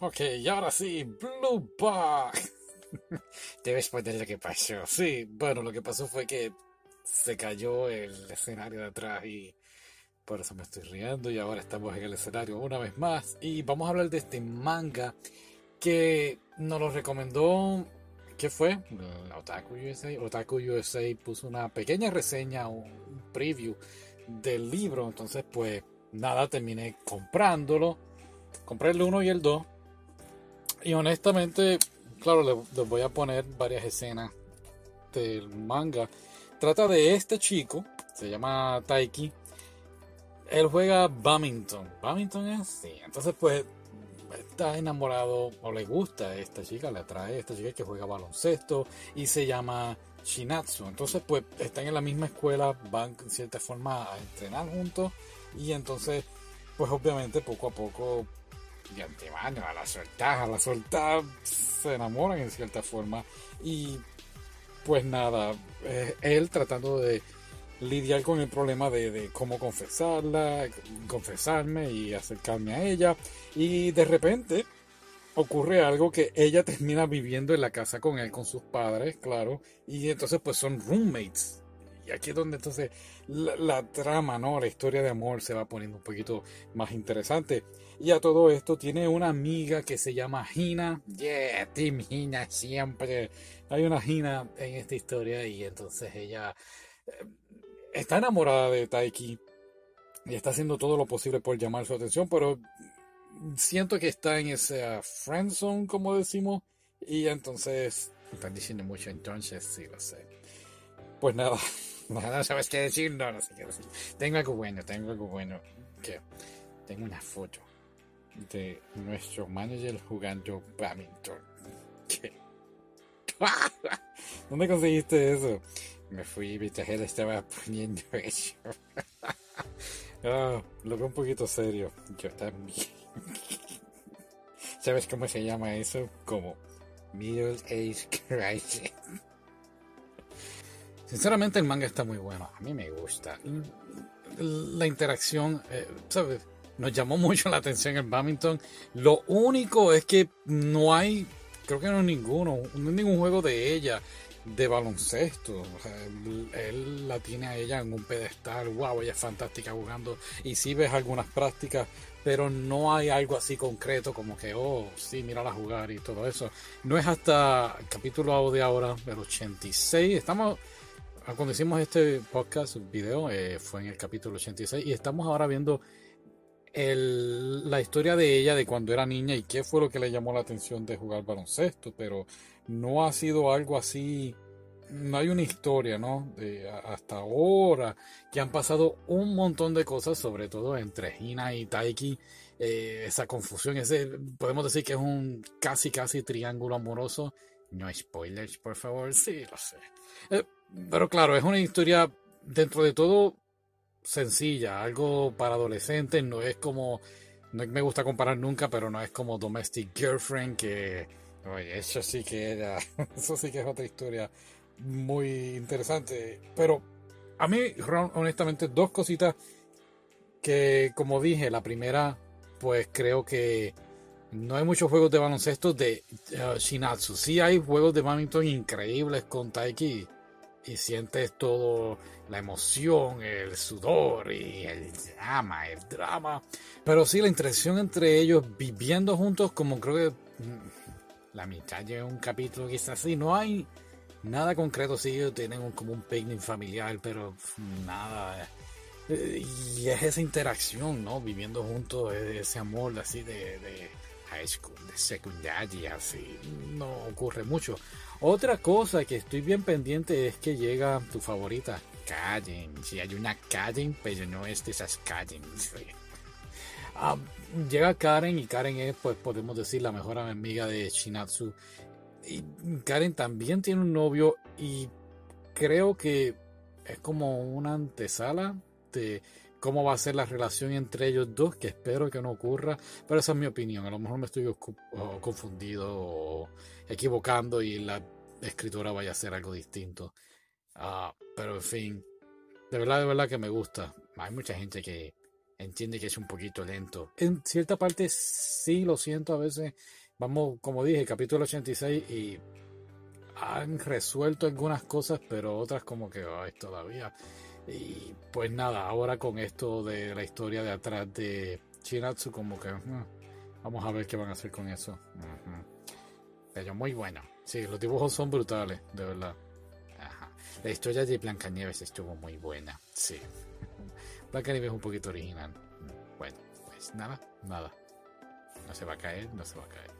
Ok, y ahora sí, Blue Bug. Debes poner lo que pasó. Sí, bueno, lo que pasó fue que se cayó el escenario de atrás y por eso me estoy riendo y ahora estamos en el escenario una vez más y vamos a hablar de este manga que nos lo recomendó ¿qué fue? Otaku USA. Otaku USA puso una pequeña reseña, un preview del libro, entonces pues nada, terminé comprándolo. Compré el 1 y el 2 y honestamente, claro, les, voy a poner varias escenas del manga. Trata de este chico, se llama Taiki. Él juega badminton. Badminton es así. Entonces, pues, está enamorado o le gusta a esta chica, le atrae a esta chica que juega baloncesto y se llama Shinatsu. Entonces, pues, están en la misma escuela, van en cierta forma a entrenar juntos y entonces, pues, obviamente, poco a poco de antemano, a la soltar, a la soltar, se enamoran en cierta forma. Y pues nada, eh, él tratando de lidiar con el problema de, cómo confesarla, confesarme y acercarme a ella. Y de repente ocurre algo que ella termina viviendo en la casa con él, con sus padres, claro. Y entonces pues son roommates. Y aquí es donde entonces la, la, trama, ¿no? La historia de amor se va poniendo un poquito más interesante. Y a todo esto tiene una amiga que se llama Gina. Yeah, Team Gina siempre. Hay una Gina en esta historia y entonces ella eh, está enamorada de Taiki y está haciendo todo lo posible por llamar su atención, pero siento que está en esa friend zone, como decimos, y entonces están diciendo mucho, entonces sí lo sé. Pues nada, no sabes qué decir, no, no sé qué decir. Tengo algo bueno, tengo algo bueno. Que tengo una foto de nuestro manager jugando badminton. ¿Dónde conseguiste eso? Me fui y mi tarjeta estaba poniendo eso. oh, lo veo un poquito serio. Yo también. ¿Sabes cómo se llama eso? Como Middle Age Crisis. Sinceramente el manga está muy bueno, a mí me gusta. La interacción, eh, ¿sabes? Nos llamó mucho la atención el badminton. Lo único es que no hay, creo que no hay ninguno, no hay ningún juego de ella de baloncesto. él, la tiene a ella en un pedestal. Wow, ella es fantástica jugando. Y si ves algunas prácticas, pero no hay algo así concreto como que, oh, sí, mírala jugar y todo eso. No es hasta el capítulo de ahora, del 86. Estamos cuando hicimos este podcast, video, eh, fue en el capítulo 86 y estamos ahora viendo la historia de ella de cuando era niña y qué fue lo que le llamó la atención de jugar baloncesto, pero no ha sido algo así, no hay una historia, ¿no? Hasta ahora, que han pasado un montón de cosas, sobre todo entre Hina y Taiki, eh, esa confusión, ese, podemos decir que es un casi casi triángulo amoroso. No spoilers, por favor, sí, lo sé. Eh, pero claro, es una historia dentro de todo sencilla, algo para adolescentes, no es como, no me gusta comparar nunca, pero no es como Domestic Girlfriend, que, oye, eso sí que era, eso sí que es otra historia muy interesante. Pero a mí, honestamente, dos cositas que, como dije, la primera, pues creo que no hay muchos juegos de baloncesto de uh, Shinatsu. Sí hay juegos de badminton increíbles con Taiki y sientes todo la emoción, el sudor y el drama, el drama. Pero sí, la interacción entre ellos viviendo juntos, como creo que mm, la mitad de un capítulo quizás así, no hay nada concreto, sí, tienen como un familiar, pero nada. Eh, y es esa interacción, ¿no? Viviendo juntos, ese amor así de, de high school, de secundaria, así, no ocurre mucho. Otra cosa que estoy bien pendiente es que llega tu favorita, Karen. Si hay una Karen, pero no es de esas Karen. Ah, llega Karen y Karen es, pues podemos decir, la mejor amiga de Shinatsu. Karen también tiene un novio y creo que es como una antesala de cómo va a ser la relación entre ellos dos, que espero que no ocurra, pero esa es mi opinión, a lo mejor me estoy confundido o equivocando y la escritora vaya a hacer algo distinto. Ah, pero en fin, de verdad, de verdad que me gusta. Hay mucha gente que entiende que es un poquito lento. En cierta parte sí lo siento a veces. Vamos, como dije, capítulo 86 y han resuelto algunas cosas, pero otras como que todavía. Y pues nada, ahora con esto de la historia de atrás de Shinatsu, como que mm, vamos a ver qué van a hacer con eso. Pero muy bueno. Sí, los dibujos son brutales, de verdad. La historia de Blancanieves estuvo muy buena. Sí. Blancanieves es un poquito original. Bueno, pues nada, nada. No se va a caer, no se va a caer.